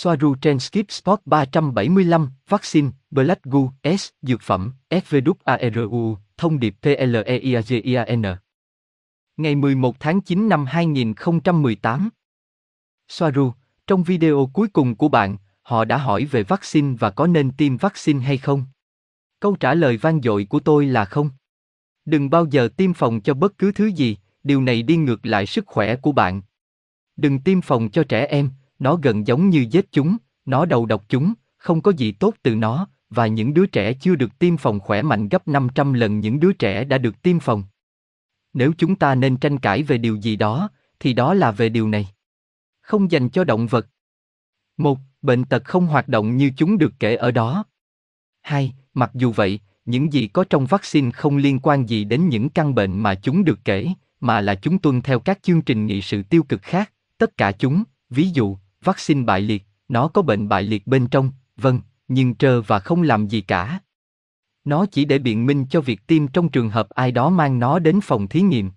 Soaru trên Skip Spot 375, Vaccine, Black Goo, S, Dược phẩm, SVWARU, Thông điệp PLEIAGIAN. Ngày 11 tháng 9 năm 2018. Soaru, trong video cuối cùng của bạn, họ đã hỏi về vaccine và có nên tiêm vaccine hay không. Câu trả lời vang dội của tôi là không. Đừng bao giờ tiêm phòng cho bất cứ thứ gì, điều này đi ngược lại sức khỏe của bạn. Đừng tiêm phòng cho trẻ em, nó gần giống như giết chúng, nó đầu độc chúng, không có gì tốt từ nó, và những đứa trẻ chưa được tiêm phòng khỏe mạnh gấp 500 lần những đứa trẻ đã được tiêm phòng. Nếu chúng ta nên tranh cãi về điều gì đó, thì đó là về điều này. Không dành cho động vật. Một, bệnh tật không hoạt động như chúng được kể ở đó. Hai, mặc dù vậy, những gì có trong vaccine không liên quan gì đến những căn bệnh mà chúng được kể, mà là chúng tuân theo các chương trình nghị sự tiêu cực khác, tất cả chúng, ví dụ, vaccine bại liệt, nó có bệnh bại liệt bên trong, vâng, nhưng trơ và không làm gì cả. Nó chỉ để biện minh cho việc tiêm trong trường hợp ai đó mang nó đến phòng thí nghiệm.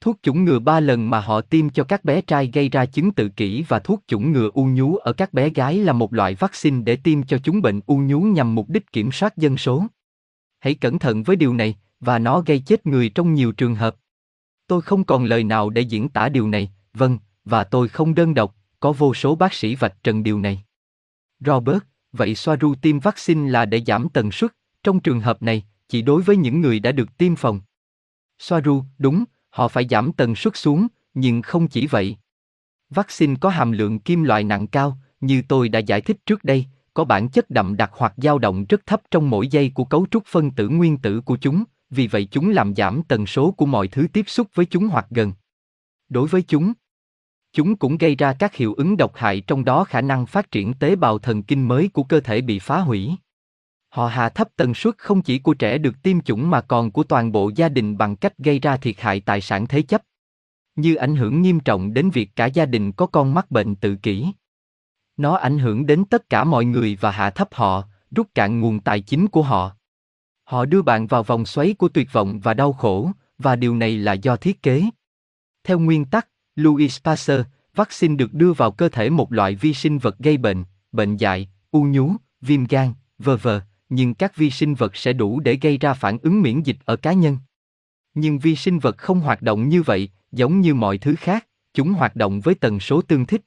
Thuốc chủng ngừa ba lần mà họ tiêm cho các bé trai gây ra chứng tự kỷ và thuốc chủng ngừa u nhú ở các bé gái là một loại vaccine để tiêm cho chúng bệnh u nhú nhằm mục đích kiểm soát dân số. Hãy cẩn thận với điều này, và nó gây chết người trong nhiều trường hợp. Tôi không còn lời nào để diễn tả điều này, vâng, và tôi không đơn độc, có vô số bác sĩ vạch trần điều này. Robert, vậy Soaru tiêm vaccine là để giảm tần suất, trong trường hợp này, chỉ đối với những người đã được tiêm phòng. Soaru, đúng, họ phải giảm tần suất xuống, nhưng không chỉ vậy. Vaccine có hàm lượng kim loại nặng cao, như tôi đã giải thích trước đây, có bản chất đậm đặc hoặc dao động rất thấp trong mỗi giây của cấu trúc phân tử nguyên tử của chúng, vì vậy chúng làm giảm tần số của mọi thứ tiếp xúc với chúng hoặc gần. Đối với chúng, chúng cũng gây ra các hiệu ứng độc hại trong đó khả năng phát triển tế bào thần kinh mới của cơ thể bị phá hủy. Họ hạ thấp tần suất không chỉ của trẻ được tiêm chủng mà còn của toàn bộ gia đình bằng cách gây ra thiệt hại tài sản thế chấp. Như ảnh hưởng nghiêm trọng đến việc cả gia đình có con mắc bệnh tự kỷ. Nó ảnh hưởng đến tất cả mọi người và hạ thấp họ, rút cạn nguồn tài chính của họ. Họ đưa bạn vào vòng xoáy của tuyệt vọng và đau khổ, và điều này là do thiết kế. Theo nguyên tắc, Louis Pasteur, vaccine được đưa vào cơ thể một loại vi sinh vật gây bệnh, bệnh dại, u nhú, viêm gan, v.v nhưng các vi sinh vật sẽ đủ để gây ra phản ứng miễn dịch ở cá nhân. Nhưng vi sinh vật không hoạt động như vậy, giống như mọi thứ khác, chúng hoạt động với tần số tương thích.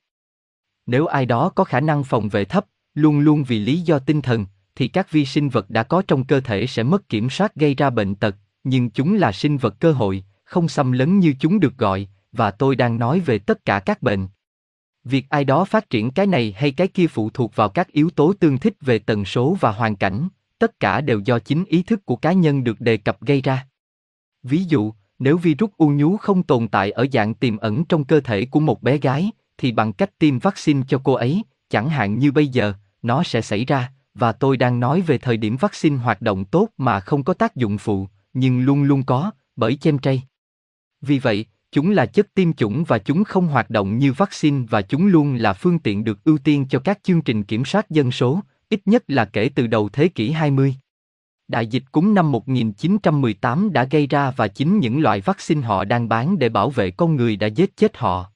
Nếu ai đó có khả năng phòng vệ thấp, luôn luôn vì lý do tinh thần, thì các vi sinh vật đã có trong cơ thể sẽ mất kiểm soát gây ra bệnh tật, nhưng chúng là sinh vật cơ hội, không xâm lấn như chúng được gọi, và tôi đang nói về tất cả các bệnh. Việc ai đó phát triển cái này hay cái kia phụ thuộc vào các yếu tố tương thích về tần số và hoàn cảnh, tất cả đều do chính ý thức của cá nhân được đề cập gây ra. Ví dụ, nếu virus u nhú không tồn tại ở dạng tiềm ẩn trong cơ thể của một bé gái, thì bằng cách tiêm vaccine cho cô ấy, chẳng hạn như bây giờ, nó sẽ xảy ra, và tôi đang nói về thời điểm vaccine hoạt động tốt mà không có tác dụng phụ, nhưng luôn luôn có, bởi chem trây. Vì vậy, Chúng là chất tiêm chủng và chúng không hoạt động như vaccine và chúng luôn là phương tiện được ưu tiên cho các chương trình kiểm soát dân số, ít nhất là kể từ đầu thế kỷ 20. Đại dịch cúm năm 1918 đã gây ra và chính những loại vaccine họ đang bán để bảo vệ con người đã giết chết họ.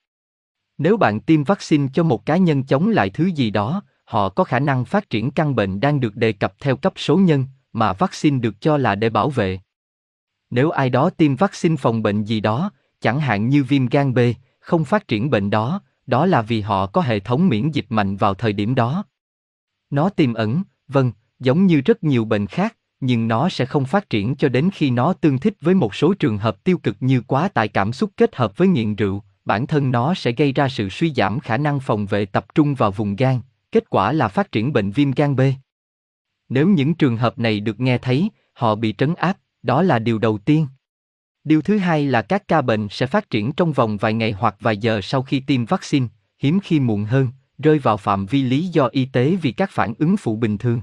Nếu bạn tiêm vaccine cho một cá nhân chống lại thứ gì đó, họ có khả năng phát triển căn bệnh đang được đề cập theo cấp số nhân, mà vaccine được cho là để bảo vệ. Nếu ai đó tiêm vaccine phòng bệnh gì đó, chẳng hạn như viêm gan B, không phát triển bệnh đó, đó là vì họ có hệ thống miễn dịch mạnh vào thời điểm đó. Nó tiềm ẩn, vâng, giống như rất nhiều bệnh khác, nhưng nó sẽ không phát triển cho đến khi nó tương thích với một số trường hợp tiêu cực như quá tải cảm xúc kết hợp với nghiện rượu, bản thân nó sẽ gây ra sự suy giảm khả năng phòng vệ tập trung vào vùng gan, kết quả là phát triển bệnh viêm gan B. Nếu những trường hợp này được nghe thấy, họ bị trấn áp, đó là điều đầu tiên. Điều thứ hai là các ca bệnh sẽ phát triển trong vòng vài ngày hoặc vài giờ sau khi tiêm vaccine, hiếm khi muộn hơn, rơi vào phạm vi lý do y tế vì các phản ứng phụ bình thường.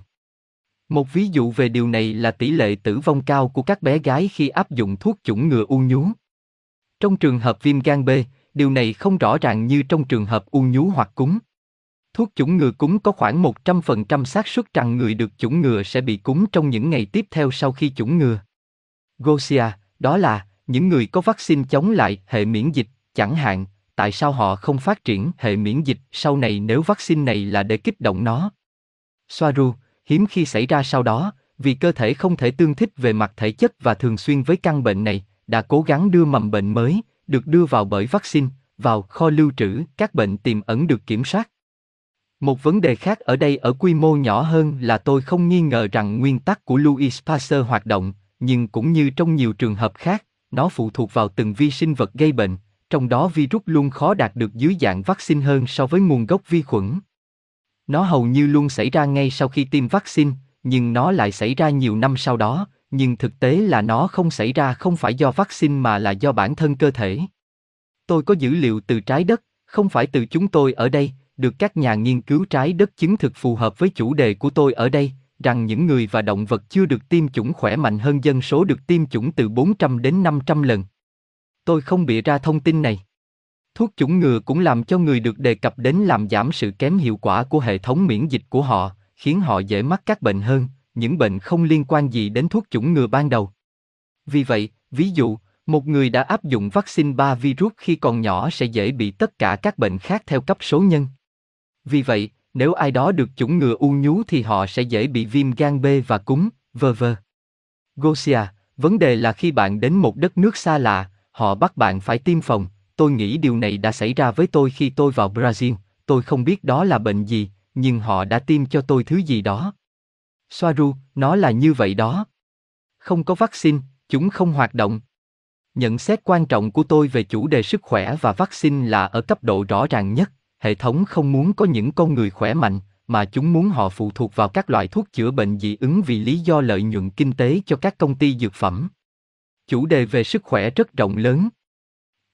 Một ví dụ về điều này là tỷ lệ tử vong cao của các bé gái khi áp dụng thuốc chủng ngừa u nhú. Trong trường hợp viêm gan B, điều này không rõ ràng như trong trường hợp u nhú hoặc cúm. Thuốc chủng ngừa cúm có khoảng 100% xác suất rằng người được chủng ngừa sẽ bị cúm trong những ngày tiếp theo sau khi chủng ngừa. Gosia, đó là những người có vaccine chống lại hệ miễn dịch, chẳng hạn, tại sao họ không phát triển hệ miễn dịch sau này nếu vaccine này là để kích động nó. Soaru, hiếm khi xảy ra sau đó, vì cơ thể không thể tương thích về mặt thể chất và thường xuyên với căn bệnh này, đã cố gắng đưa mầm bệnh mới, được đưa vào bởi vaccine, vào kho lưu trữ, các bệnh tiềm ẩn được kiểm soát. Một vấn đề khác ở đây ở quy mô nhỏ hơn là tôi không nghi ngờ rằng nguyên tắc của Louis Pasteur hoạt động, nhưng cũng như trong nhiều trường hợp khác, nó phụ thuộc vào từng vi sinh vật gây bệnh, trong đó virus luôn khó đạt được dưới dạng vaccine hơn so với nguồn gốc vi khuẩn. Nó hầu như luôn xảy ra ngay sau khi tiêm vaccine, nhưng nó lại xảy ra nhiều năm sau đó, nhưng thực tế là nó không xảy ra không phải do vaccine mà là do bản thân cơ thể. Tôi có dữ liệu từ trái đất, không phải từ chúng tôi ở đây, được các nhà nghiên cứu trái đất chứng thực phù hợp với chủ đề của tôi ở đây, rằng những người và động vật chưa được tiêm chủng khỏe mạnh hơn dân số được tiêm chủng từ 400 đến 500 lần. Tôi không bịa ra thông tin này. Thuốc chủng ngừa cũng làm cho người được đề cập đến làm giảm sự kém hiệu quả của hệ thống miễn dịch của họ, khiến họ dễ mắc các bệnh hơn, những bệnh không liên quan gì đến thuốc chủng ngừa ban đầu. Vì vậy, ví dụ, một người đã áp dụng vaccine 3 virus khi còn nhỏ sẽ dễ bị tất cả các bệnh khác theo cấp số nhân. Vì vậy, nếu ai đó được chủng ngừa u nhú thì họ sẽ dễ bị viêm gan B và cúm, vơ vơ. Gosia, vấn đề là khi bạn đến một đất nước xa lạ, họ bắt bạn phải tiêm phòng. Tôi nghĩ điều này đã xảy ra với tôi khi tôi vào Brazil, tôi không biết đó là bệnh gì, nhưng họ đã tiêm cho tôi thứ gì đó. Soaru, nó là như vậy đó. Không có vaccine, chúng không hoạt động. Nhận xét quan trọng của tôi về chủ đề sức khỏe và vaccine là ở cấp độ rõ ràng nhất, hệ thống không muốn có những con người khỏe mạnh, mà chúng muốn họ phụ thuộc vào các loại thuốc chữa bệnh dị ứng vì lý do lợi nhuận kinh tế cho các công ty dược phẩm. Chủ đề về sức khỏe rất rộng lớn.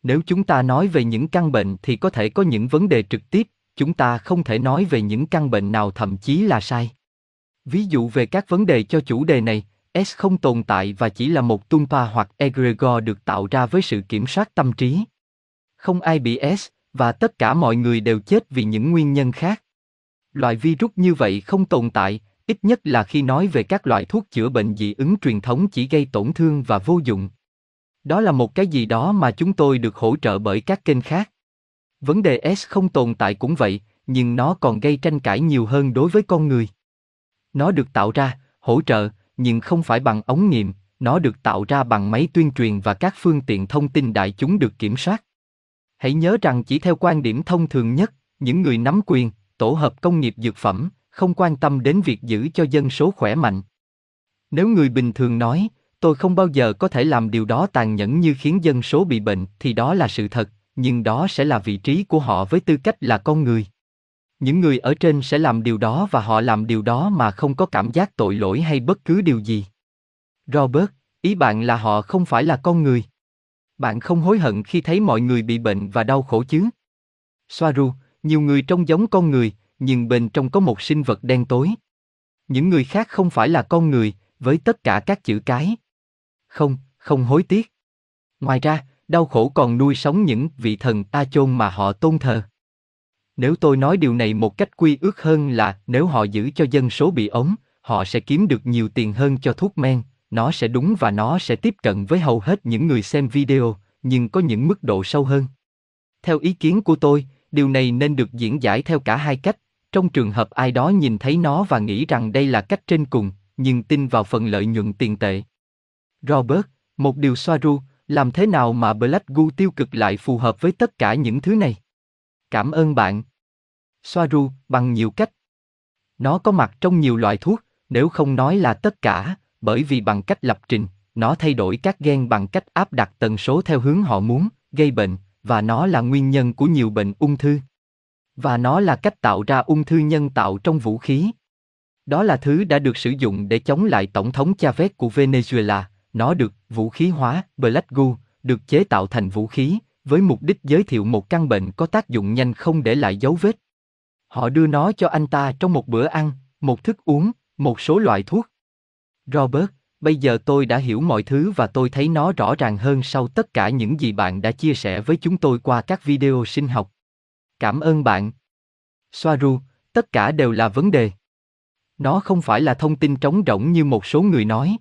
Nếu chúng ta nói về những căn bệnh thì có thể có những vấn đề trực tiếp, chúng ta không thể nói về những căn bệnh nào thậm chí là sai. Ví dụ về các vấn đề cho chủ đề này, S không tồn tại và chỉ là một tumpa hoặc egregor được tạo ra với sự kiểm soát tâm trí. Không ai bị S, và tất cả mọi người đều chết vì những nguyên nhân khác. Loại virus như vậy không tồn tại, ít nhất là khi nói về các loại thuốc chữa bệnh dị ứng truyền thống chỉ gây tổn thương và vô dụng. Đó là một cái gì đó mà chúng tôi được hỗ trợ bởi các kênh khác. Vấn đề S không tồn tại cũng vậy, nhưng nó còn gây tranh cãi nhiều hơn đối với con người. Nó được tạo ra, hỗ trợ, nhưng không phải bằng ống nghiệm, nó được tạo ra bằng máy tuyên truyền và các phương tiện thông tin đại chúng được kiểm soát. Hãy nhớ rằng chỉ theo quan điểm thông thường nhất, những người nắm quyền, tổ hợp công nghiệp dược phẩm, không quan tâm đến việc giữ cho dân số khỏe mạnh. Nếu người bình thường nói, tôi không bao giờ có thể làm điều đó tàn nhẫn như khiến dân số bị bệnh thì đó là sự thật, nhưng đó sẽ là vị trí của họ với tư cách là con người. Những người ở trên sẽ làm điều đó và họ làm điều đó mà không có cảm giác tội lỗi hay bất cứ điều gì. Robert, ý bạn là họ không phải là con người. Bạn không hối hận khi thấy mọi người bị bệnh và đau khổ chứ? Soaru, nhiều người trông giống con người, nhưng bên trong có một sinh vật đen tối. Những người khác không phải là con người, với tất cả các chữ cái. Không, không hối tiếc. Ngoài ra, đau khổ còn nuôi sống những vị thần ta chôn mà họ tôn thờ. Nếu tôi nói điều này một cách quy ước hơn là nếu họ giữ cho dân số bị ống, họ sẽ kiếm được nhiều tiền hơn cho thuốc men, nó sẽ đúng và nó sẽ tiếp cận với hầu hết những người xem video, nhưng có những mức độ sâu hơn. Theo ý kiến của tôi, điều này nên được diễn giải theo cả hai cách, trong trường hợp ai đó nhìn thấy nó và nghĩ rằng đây là cách trên cùng, nhưng tin vào phần lợi nhuận tiền tệ. Robert, một điều xoa ru, làm thế nào mà Black Gu tiêu cực lại phù hợp với tất cả những thứ này? Cảm ơn bạn. Xoa ru, bằng nhiều cách. Nó có mặt trong nhiều loại thuốc, nếu không nói là tất cả, bởi vì bằng cách lập trình, nó thay đổi các gen bằng cách áp đặt tần số theo hướng họ muốn, gây bệnh, và nó là nguyên nhân của nhiều bệnh ung thư. Và nó là cách tạo ra ung thư nhân tạo trong vũ khí. Đó là thứ đã được sử dụng để chống lại Tổng thống Chavez của Venezuela, nó được vũ khí hóa, Black Goo, được chế tạo thành vũ khí, với mục đích giới thiệu một căn bệnh có tác dụng nhanh không để lại dấu vết. Họ đưa nó cho anh ta trong một bữa ăn, một thức uống, một số loại thuốc. Robert, bây giờ tôi đã hiểu mọi thứ và tôi thấy nó rõ ràng hơn sau tất cả những gì bạn đã chia sẻ với chúng tôi qua các video sinh học. Cảm ơn bạn. Soaru, tất cả đều là vấn đề. Nó không phải là thông tin trống rỗng như một số người nói.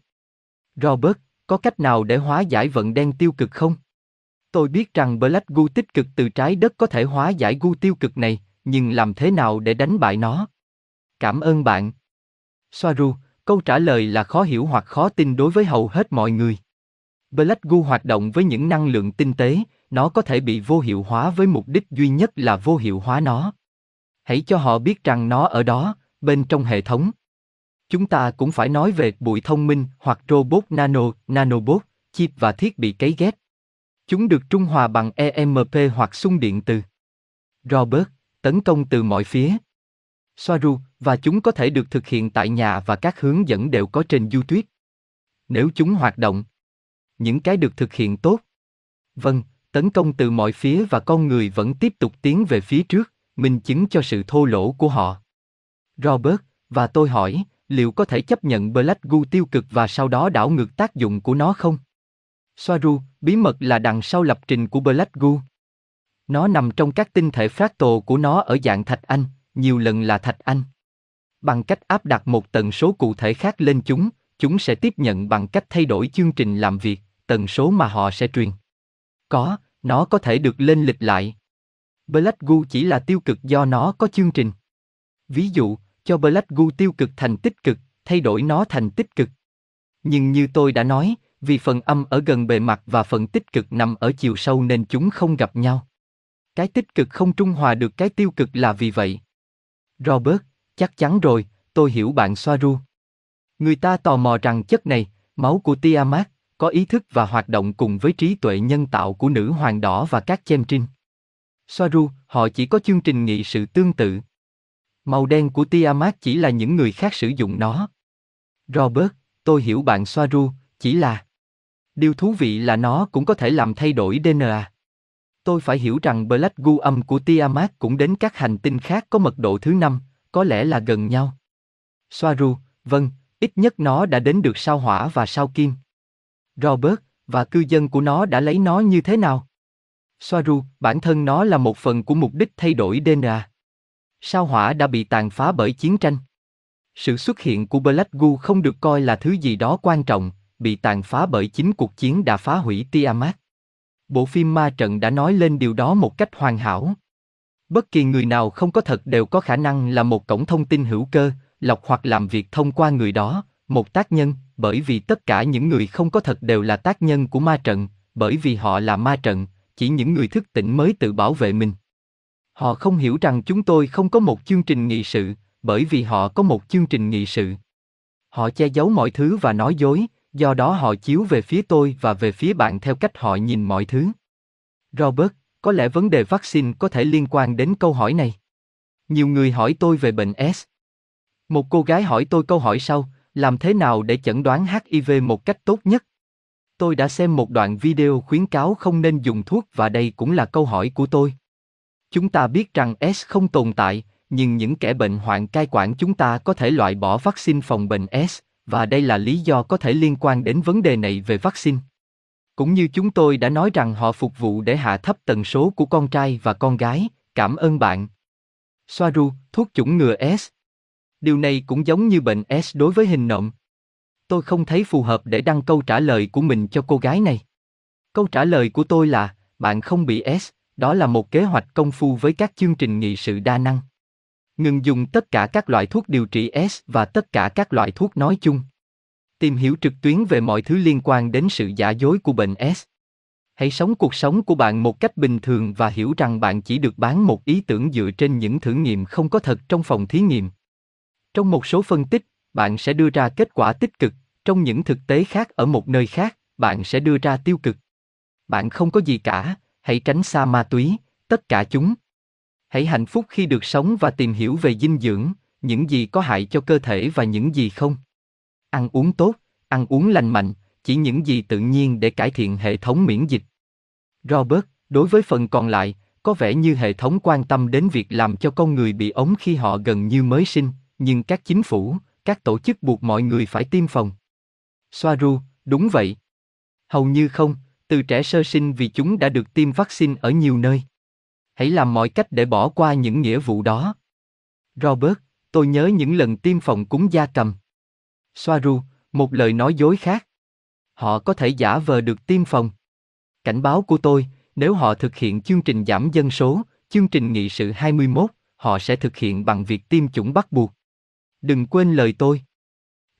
Robert, có cách nào để hóa giải vận đen tiêu cực không? Tôi biết rằng Black gu tích cực từ trái đất có thể hóa giải gu tiêu cực này, nhưng làm thế nào để đánh bại nó? Cảm ơn bạn. Soaru, câu trả lời là khó hiểu hoặc khó tin đối với hầu hết mọi người. Black Goo hoạt động với những năng lượng tinh tế, nó có thể bị vô hiệu hóa với mục đích duy nhất là vô hiệu hóa nó. Hãy cho họ biết rằng nó ở đó, bên trong hệ thống. Chúng ta cũng phải nói về bụi thông minh hoặc robot nano, nanobot, chip và thiết bị cấy ghép. Chúng được trung hòa bằng EMP hoặc xung điện từ Robert, tấn công từ mọi phía. Soaru, và chúng có thể được thực hiện tại nhà và các hướng dẫn đều có trên YouTube. Nếu chúng hoạt động, những cái được thực hiện tốt. Vâng, tấn công từ mọi phía và con người vẫn tiếp tục tiến về phía trước, minh chứng cho sự thô lỗ của họ. Robert, và tôi hỏi, liệu có thể chấp nhận Black Goo tiêu cực và sau đó đảo ngược tác dụng của nó không? Soaru, bí mật là đằng sau lập trình của Black Goo. Nó nằm trong các tinh thể fractal của nó ở dạng thạch anh, nhiều lần là thạch anh. Bằng cách áp đặt một tần số cụ thể khác lên chúng, chúng sẽ tiếp nhận bằng cách thay đổi chương trình làm việc, tần số mà họ sẽ truyền. Có, nó có thể được lên lịch lại. Black Goo chỉ là tiêu cực do nó có chương trình. Ví dụ, cho Black Goo tiêu cực thành tích cực, thay đổi nó thành tích cực. Nhưng như tôi đã nói, vì phần âm ở gần bề mặt và phần tích cực nằm ở chiều sâu nên chúng không gặp nhau. Cái tích cực không trung hòa được cái tiêu cực là vì vậy. Robert, chắc chắn rồi, tôi hiểu bạn Soaru. Người ta tò mò rằng chất này, máu của Tiamat, có ý thức và hoạt động cùng với trí tuệ nhân tạo của nữ hoàng đỏ và các chem trinh. Soaru, họ chỉ có chương trình nghị sự tương tự. Màu đen của Tiamat chỉ là những người khác sử dụng nó. Robert, tôi hiểu bạn Soaru, chỉ là... Điều thú vị là nó cũng có thể làm thay đổi DNA. Tôi phải hiểu rằng Black gu âm của Tiamat cũng đến các hành tinh khác có mật độ thứ năm, có lẽ là gần nhau. Soaru, vâng, ít nhất nó đã đến được sao hỏa và sao kim. Robert, và cư dân của nó đã lấy nó như thế nào? Soaru, bản thân nó là một phần của mục đích thay đổi DNA. Sao hỏa đã bị tàn phá bởi chiến tranh. Sự xuất hiện của Black gu không được coi là thứ gì đó quan trọng, bị tàn phá bởi chính cuộc chiến đã phá hủy Tiamat. Bộ phim Ma Trận đã nói lên điều đó một cách hoàn hảo. Bất kỳ người nào không có thật đều có khả năng là một cổng thông tin hữu cơ, lọc hoặc làm việc thông qua người đó, một tác nhân, bởi vì tất cả những người không có thật đều là tác nhân của ma trận, bởi vì họ là ma trận, chỉ những người thức tỉnh mới tự bảo vệ mình. Họ không hiểu rằng chúng tôi không có một chương trình nghị sự, bởi vì họ có một chương trình nghị sự. Họ che giấu mọi thứ và nói dối, do đó họ chiếu về phía tôi và về phía bạn theo cách họ nhìn mọi thứ. Robert, có lẽ vấn đề vaccine có thể liên quan đến câu hỏi này. Nhiều người hỏi tôi về bệnh S. Một cô gái hỏi tôi câu hỏi sau, làm thế nào để chẩn đoán HIV một cách tốt nhất? Tôi đã xem một đoạn video khuyến cáo không nên dùng thuốc và đây cũng là câu hỏi của tôi. Chúng ta biết rằng S không tồn tại, nhưng những kẻ bệnh hoạn cai quản chúng ta có thể loại bỏ vaccine phòng bệnh S, và đây là lý do có thể liên quan đến vấn đề này về vaccine. Cũng như chúng tôi đã nói rằng họ phục vụ để hạ thấp tần số của con trai và con gái, cảm ơn bạn. Soaru, thuốc chủng ngừa S. Điều này cũng giống như bệnh S đối với hình nộm. Tôi không thấy phù hợp để đăng câu trả lời của mình cho cô gái này. Câu trả lời của tôi là, bạn không bị S, đó là một kế hoạch công phu với các chương trình nghị sự đa năng. Ngừng dùng tất cả các loại thuốc điều trị S và tất cả các loại thuốc nói chung. Tìm hiểu trực tuyến về mọi thứ liên quan đến sự giả dối của bệnh S. Hãy sống cuộc sống của bạn một cách bình thường và hiểu rằng bạn chỉ được bán một ý tưởng dựa trên những thử nghiệm không có thật trong phòng thí nghiệm. Trong một số phân tích, bạn sẽ đưa ra kết quả tích cực, trong những thực tế khác ở một nơi khác, bạn sẽ đưa ra tiêu cực. Bạn không có gì cả, hãy tránh xa ma túy, tất cả chúng. Hãy hạnh phúc khi được sống và tìm hiểu về dinh dưỡng, những gì có hại cho cơ thể và những gì không. Ăn uống tốt, ăn uống lành mạnh, chỉ những gì tự nhiên để cải thiện hệ thống miễn dịch. Robert, đối với phần còn lại, có vẻ như hệ thống quan tâm đến việc làm cho con người bị ống khi họ gần như mới sinh, nhưng các chính phủ, các tổ chức buộc mọi người phải tiêm phòng. Soaru, đúng vậy. Hầu như không, từ trẻ sơ sinh vì chúng đã được tiêm vaccine ở nhiều nơi. Hãy làm mọi cách để bỏ qua những nghĩa vụ đó. Robert, tôi nhớ những lần tiêm phòng cúng gia cầm. Soaru, một lời nói dối khác. Họ có thể giả vờ được tiêm phòng. Cảnh báo của tôi, Nếu họ thực hiện chương trình giảm dân số, chương trình nghị sự 21, họ sẽ thực hiện bằng việc tiêm chủng bắt buộc. Đừng quên lời tôi.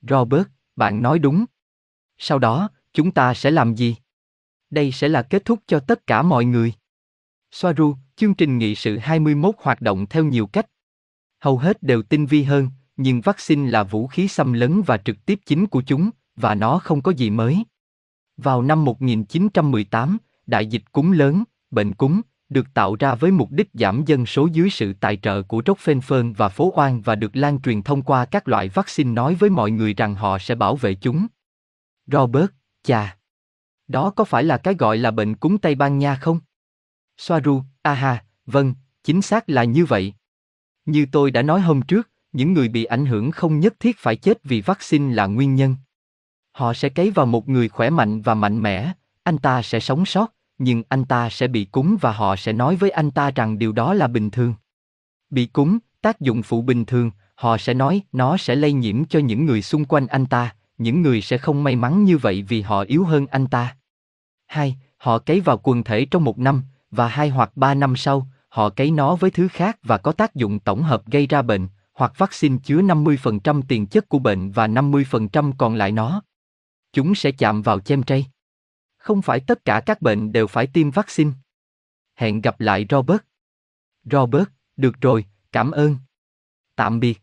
Robert, bạn nói đúng. Sau đó, chúng ta sẽ làm gì? Đây sẽ là kết thúc cho tất cả mọi người. Soaru, chương trình nghị sự 21 hoạt động theo nhiều cách. Hầu hết đều tinh vi hơn, nhưng vaccine là vũ khí xâm lấn và trực tiếp chính của chúng, và nó không có gì mới. Vào năm 1918, đại dịch cúm lớn, bệnh cúm, được tạo ra với mục đích giảm dân số dưới sự tài trợ của Rockefeller và phố oan và được lan truyền thông qua các loại vaccine nói với mọi người rằng họ sẽ bảo vệ chúng. Robert, chà. Đó có phải là cái gọi là bệnh cúm Tây Ban Nha không? Soaru, aha, vâng, chính xác là như vậy. Như tôi đã nói hôm trước, những người bị ảnh hưởng không nhất thiết phải chết vì vaccine là nguyên nhân. Họ sẽ cấy vào một người khỏe mạnh và mạnh mẽ, anh ta sẽ sống sót, nhưng anh ta sẽ bị cúng và họ sẽ nói với anh ta rằng điều đó là bình thường. Bị cúng, tác dụng phụ bình thường, họ sẽ nói nó sẽ lây nhiễm cho những người xung quanh anh ta, những người sẽ không may mắn như vậy vì họ yếu hơn anh ta. Hai, họ cấy vào quần thể trong một năm, và hai hoặc ba năm sau, họ cấy nó với thứ khác và có tác dụng tổng hợp gây ra bệnh, hoặc vaccine chứa 50% tiền chất của bệnh và 50% còn lại nó. Chúng sẽ chạm vào chemtray. Không phải tất cả các bệnh đều phải tiêm vaccine. Hẹn gặp lại Robert. Robert, được rồi, cảm ơn. Tạm biệt.